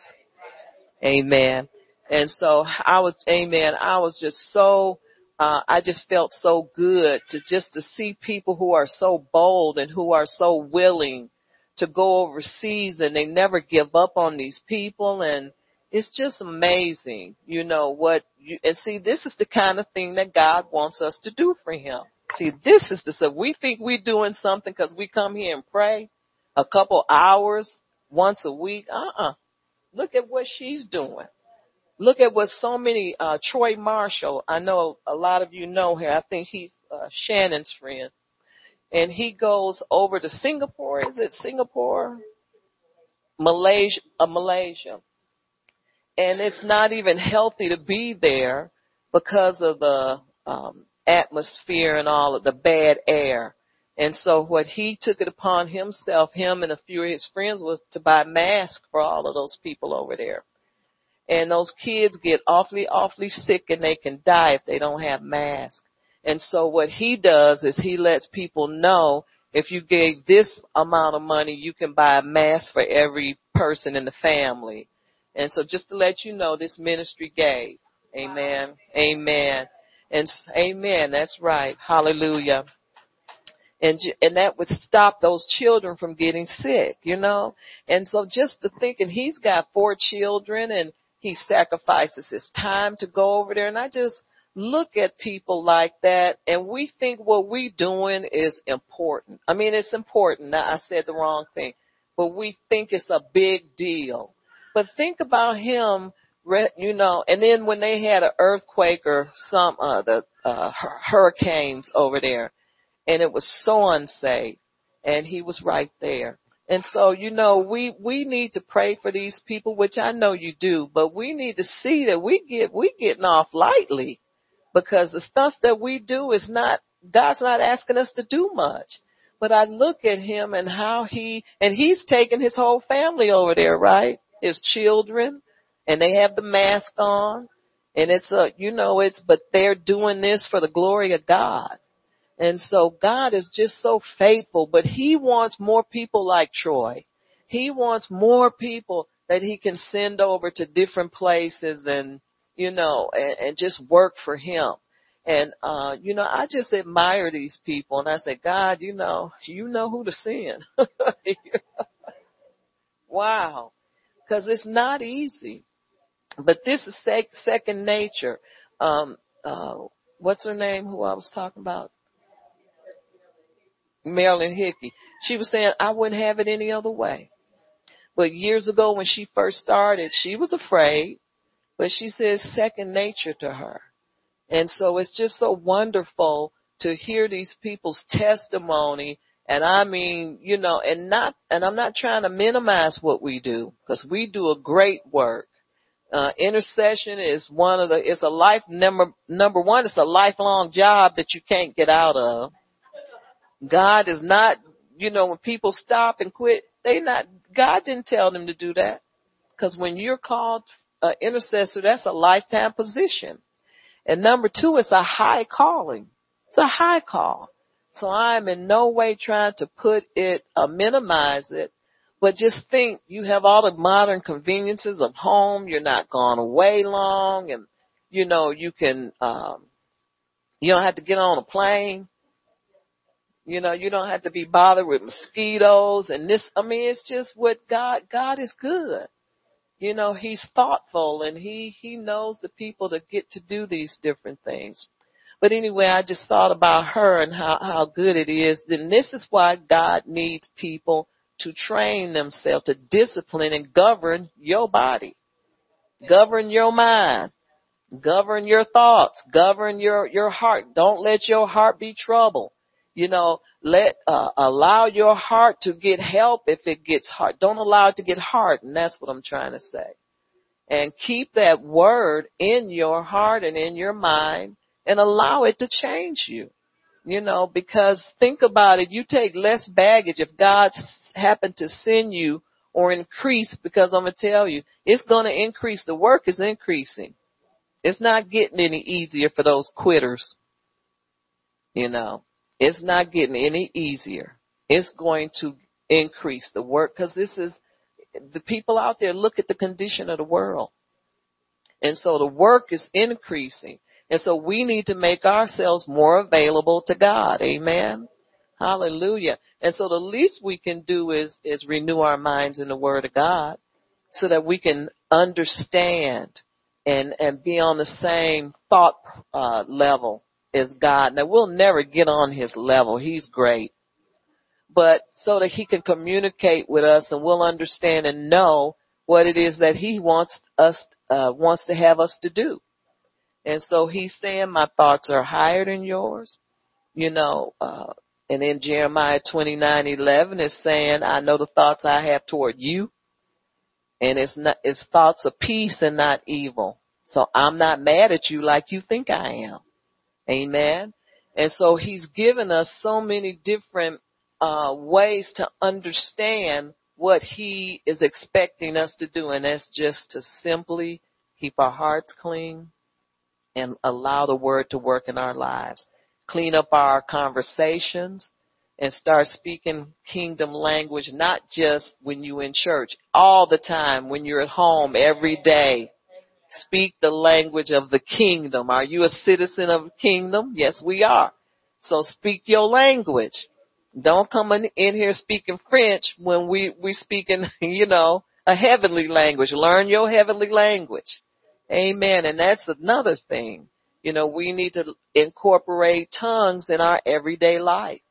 Amen. And so I was, amen, I was just so, uh, I just felt so good to just to see people who are so bold and who are so willing to go overseas and they never give up on these people and it's just amazing, you know, what you, and see, this is the kind of thing that God wants us to do for Him. See, this is the stuff. We think we're doing something because we come here and pray a couple hours once a week. Uh-uh. Look at what she's doing. Look at what so many, uh, Troy Marshall, I know a lot of you know him. I think he's, uh, Shannon's friend. And he goes over to Singapore. Is it Singapore? Malaysia, uh, Malaysia and it's not even healthy to be there because of the um, atmosphere and all of the bad air. And so what he took it upon himself, him and a few of his friends, was to buy masks for all of those people over there. And those kids get awfully, awfully sick and they can die if they don't have masks. And so what he does is he lets people know if you gave this amount of money, you can buy a mask for every person in the family. And so just to let you know, this ministry gave. Amen. Amen. And amen. That's right. Hallelujah. And, and that would stop those children from getting sick, you know? And so just to thinking he's got four children and he sacrifices his time to go over there. And I just look at people like that and we think what we're doing is important. I mean, it's important. I said the wrong thing, but we think it's a big deal. But think about him, you know, and then when they had an earthquake or some, uh, the, uh, hurricanes over there and it was so unsafe and he was right there. And so, you know, we, we need to pray for these people, which I know you do, but we need to see that we get, we getting off lightly because the stuff that we do is not, God's not asking us to do much. But I look at him and how he, and he's taking his whole family over there, right? His children and they have the mask on and it's a, you know, it's, but they're doing this for the glory of God. And so God is just so faithful, but he wants more people like Troy. He wants more people that he can send over to different places and, you know, and, and just work for him. And, uh, you know, I just admire these people and I say, God, you know, you know who to send. wow because it's not easy. But this is sec- second nature. Um, uh, what's her name? Who I was talking about? Marilyn Hickey. She was saying I wouldn't have it any other way. But years ago when she first started, she was afraid, but she says second nature to her. And so it's just so wonderful to hear these people's testimony and I mean, you know, and not, and I'm not trying to minimize what we do because we do a great work. Uh, intercession is one of the, it's a life number, number one, it's a lifelong job that you can't get out of. God is not, you know, when people stop and quit, they not, God didn't tell them to do that. Cause when you're called an intercessor, that's a lifetime position. And number two, it's a high calling. It's a high call. So I'm in no way trying to put it, uh, minimize it, but just think you have all the modern conveniences of home. You're not gone away long and, you know, you can, um, you don't have to get on a plane. You know, you don't have to be bothered with mosquitoes and this. I mean, it's just what God, God is good. You know, He's thoughtful and He, He knows the people that get to do these different things. But anyway, I just thought about her and how, how good it is. Then this is why God needs people to train themselves, to discipline and govern your body, govern your mind, govern your thoughts, govern your, your heart. Don't let your heart be troubled. You know, let, uh, allow your heart to get help if it gets hard. Don't allow it to get hard. And that's what I'm trying to say. And keep that word in your heart and in your mind and allow it to change you. You know, because think about it, you take less baggage if God happened to send you or increase because I'm going to tell you, it's going to increase. The work is increasing. It's not getting any easier for those quitters. You know, it's not getting any easier. It's going to increase the work because this is the people out there look at the condition of the world. And so the work is increasing. And so we need to make ourselves more available to God. Amen. Hallelujah. And so the least we can do is, is renew our minds in the Word of God so that we can understand and, and be on the same thought uh, level as God. Now we'll never get on His level. He's great. But so that He can communicate with us and we'll understand and know what it is that He wants us, uh, wants to have us to do. And so he's saying, my thoughts are higher than yours. You know, uh, and then Jeremiah 29:11 is saying, I know the thoughts I have toward you. And it's not, it's thoughts of peace and not evil. So I'm not mad at you like you think I am. Amen. And so he's given us so many different, uh, ways to understand what he is expecting us to do. And that's just to simply keep our hearts clean, and allow the word to work in our lives. Clean up our conversations and start speaking kingdom language, not just when you're in church, all the time, when you're at home, every day. Speak the language of the kingdom. Are you a citizen of the kingdom? Yes, we are. So speak your language. Don't come in, here speaking French when we, we speaking, you know, a heavenly language. Learn your heavenly language. Amen. And that's another thing. You know, we need to incorporate tongues in our everyday life.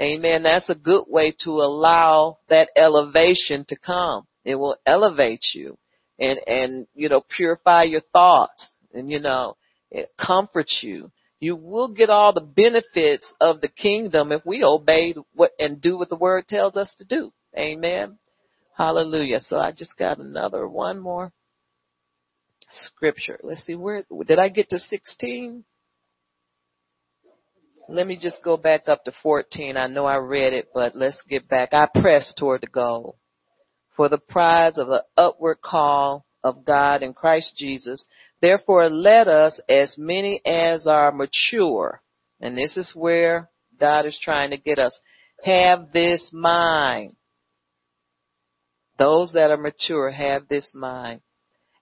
Amen. That's a good way to allow that elevation to come. It will elevate you and, and, you know, purify your thoughts and, you know, it comforts you. You will get all the benefits of the kingdom if we obey what and do what the word tells us to do. Amen. Hallelujah. So I just got another one more scripture. Let's see where did I get to 16? Let me just go back up to 14. I know I read it, but let's get back. I press toward the goal for the prize of the upward call of God in Christ Jesus. Therefore let us, as many as are mature, and this is where God is trying to get us, have this mind. Those that are mature have this mind.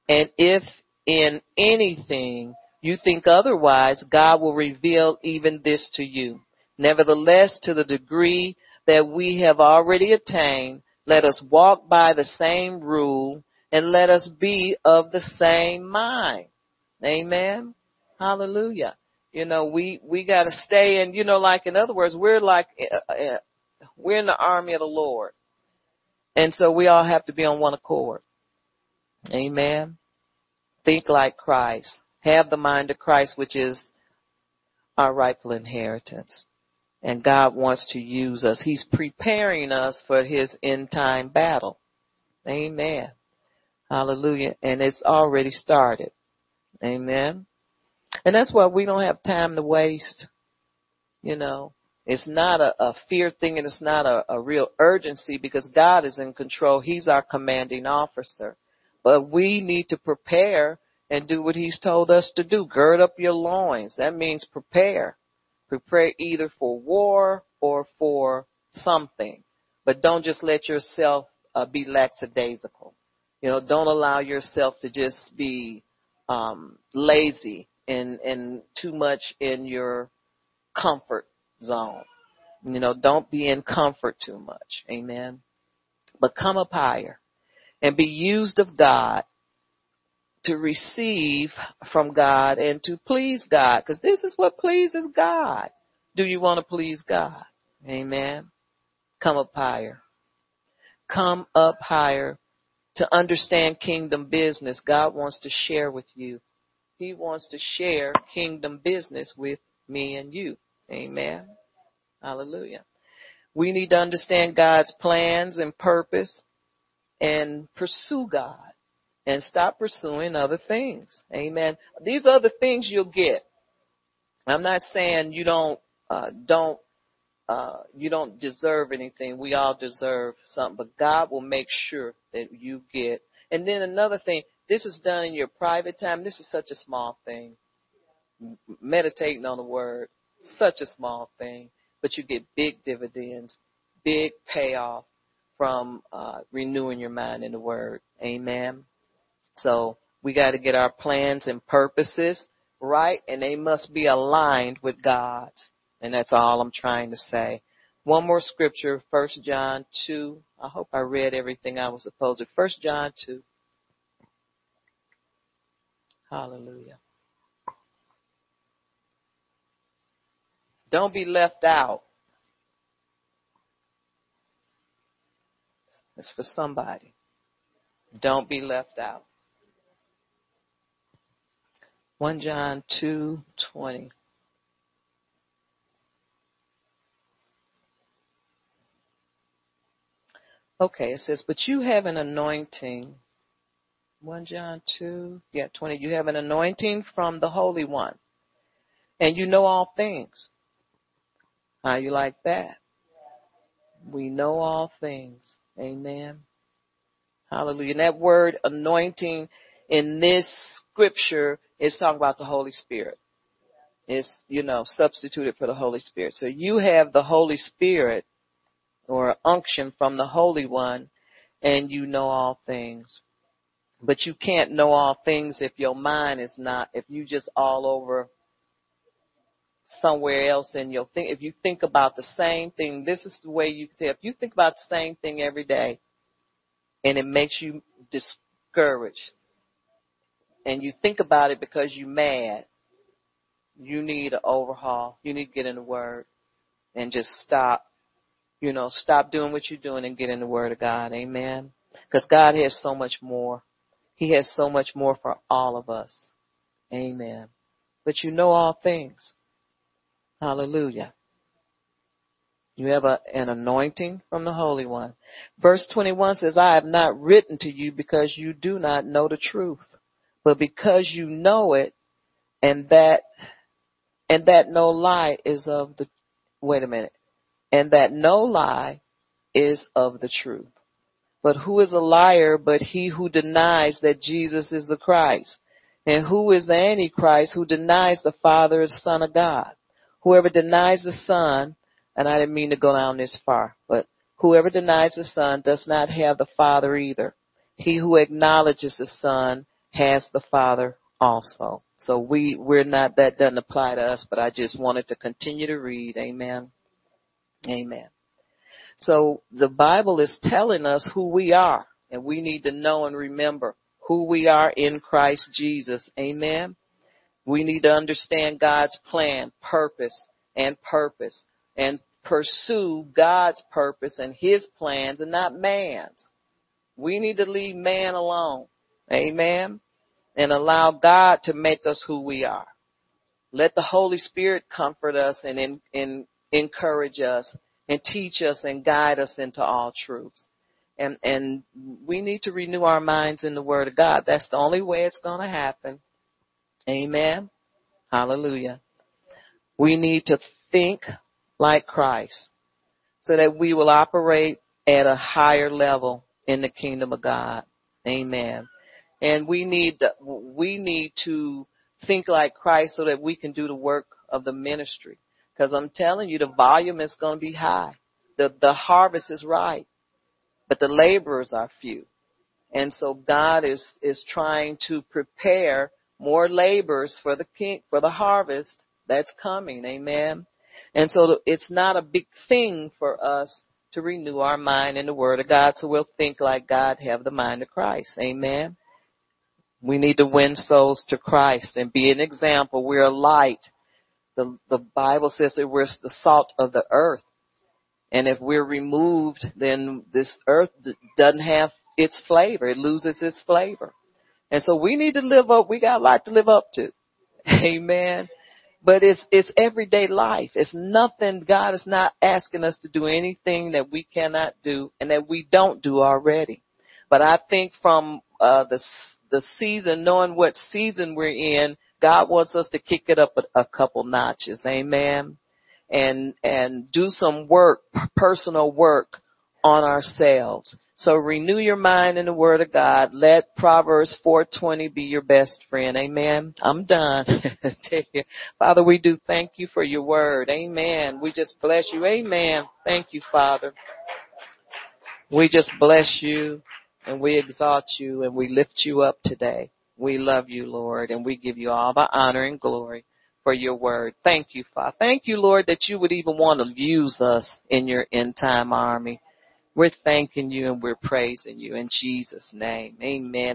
And if in anything you think otherwise, God will reveal even this to you. Nevertheless, to the degree that we have already attained, let us walk by the same rule and let us be of the same mind. Amen. Hallelujah. You know, we, we gotta stay in, you know, like in other words, we're like, uh, uh, we're in the army of the Lord. And so we all have to be on one accord. Amen. Think like Christ. Have the mind of Christ, which is our rightful inheritance. And God wants to use us. He's preparing us for his end time battle. Amen. Hallelujah. And it's already started. Amen. And that's why we don't have time to waste. You know, it's not a, a fear thing and it's not a, a real urgency because God is in control. He's our commanding officer. But we need to prepare and do what he's told us to do. Gird up your loins. That means prepare. Prepare either for war or for something. But don't just let yourself uh, be lackadaisical. You know, don't allow yourself to just be um, lazy and and too much in your comfort zone. You know, don't be in comfort too much. Amen. But come up higher and be used of God to receive from God and to please God because this is what pleases God. Do you want to please God? Amen. Come up higher. Come up higher to understand kingdom business. God wants to share with you. He wants to share kingdom business with me and you. Amen. Hallelujah. We need to understand God's plans and purpose and pursue God and stop pursuing other things. Amen. These other things you'll get. I'm not saying you don't uh, don't uh, you don't deserve anything. We all deserve something, but God will make sure that you get. And then another thing, this is done in your private time. This is such a small thing. Meditating on the word, such a small thing, but you get big dividends, big payoff from uh, renewing your mind in the word. Amen. So we got to get our plans and purposes right, and they must be aligned with God's. And that's all I'm trying to say. One more scripture, First John 2. I hope I read everything I was supposed to. First John 2. Hallelujah. Don't be left out. It's for somebody. Don't be left out. 1 John 2:20 Okay, it says, but you have an anointing. 1 John 2, yeah, 20. You have an anointing from the Holy One. And you know all things. How you like that? We know all things. Amen. Hallelujah. And that word anointing in this scripture is talking about the Holy Spirit. It's, you know, substituted for the Holy Spirit. So you have the Holy Spirit or unction from the Holy One, and you know all things. But you can't know all things if your mind is not, if you just all over somewhere else in your think. If you think about the same thing, this is the way you tell. If you think about the same thing every day, and it makes you discouraged, and you think about it because you're mad, you need an overhaul. You need to get in the Word and just stop you know, stop doing what you're doing and get in the Word of God. Amen. Because God has so much more. He has so much more for all of us. Amen. But you know all things. Hallelujah. You have a, an anointing from the Holy One. Verse 21 says, I have not written to you because you do not know the truth, but because you know it and that, and that no lie is of the, wait a minute, and that no lie is of the truth. But who is a liar but he who denies that Jesus is the Christ? And who is the Antichrist who denies the Father is Son of God? Whoever denies the Son, and I didn't mean to go down this far, but whoever denies the Son does not have the Father either. He who acknowledges the Son has the Father also. So we, we're not, that doesn't apply to us, but I just wanted to continue to read. Amen. Amen. So the Bible is telling us who we are, and we need to know and remember who we are in Christ Jesus. Amen. We need to understand God's plan, purpose, and purpose, and pursue God's purpose and His plans and not man's. We need to leave man alone. Amen. And allow God to make us who we are. Let the Holy Spirit comfort us and in, in, encourage us and teach us and guide us into all truths. And, and we need to renew our minds in the Word of God. That's the only way it's going to happen. Amen. Hallelujah. We need to think like Christ so that we will operate at a higher level in the kingdom of God. Amen. And we need to, we need to think like Christ so that we can do the work of the ministry. Because I'm telling you, the volume is going to be high. The, the harvest is right, but the laborers are few. And so God is, is trying to prepare more labors for the king, for the harvest that's coming. Amen. And so it's not a big thing for us to renew our mind in the Word of God so we'll think like God, have the mind of Christ. Amen. We need to win souls to Christ and be an example. We're a light. The, the Bible says that we're the salt of the earth. And if we're removed, then this earth doesn't have its flavor. It loses its flavor. And so we need to live up. We got a lot to live up to. Amen. But it's, it's everyday life. It's nothing, God is not asking us to do anything that we cannot do and that we don't do already. But I think from, uh, the, the season, knowing what season we're in, God wants us to kick it up a, a couple notches. Amen. And, and do some work, personal work on ourselves. So renew your mind in the word of God. Let Proverbs 420 be your best friend. Amen. I'm done. Father, we do thank you for your word. Amen. We just bless you. Amen. Thank you, Father. We just bless you and we exalt you and we lift you up today. We love you, Lord, and we give you all the honor and glory for your word. Thank you, Father. Thank you, Lord, that you would even want to use us in your end time army. We're thanking you and we're praising you in Jesus' name. Amen.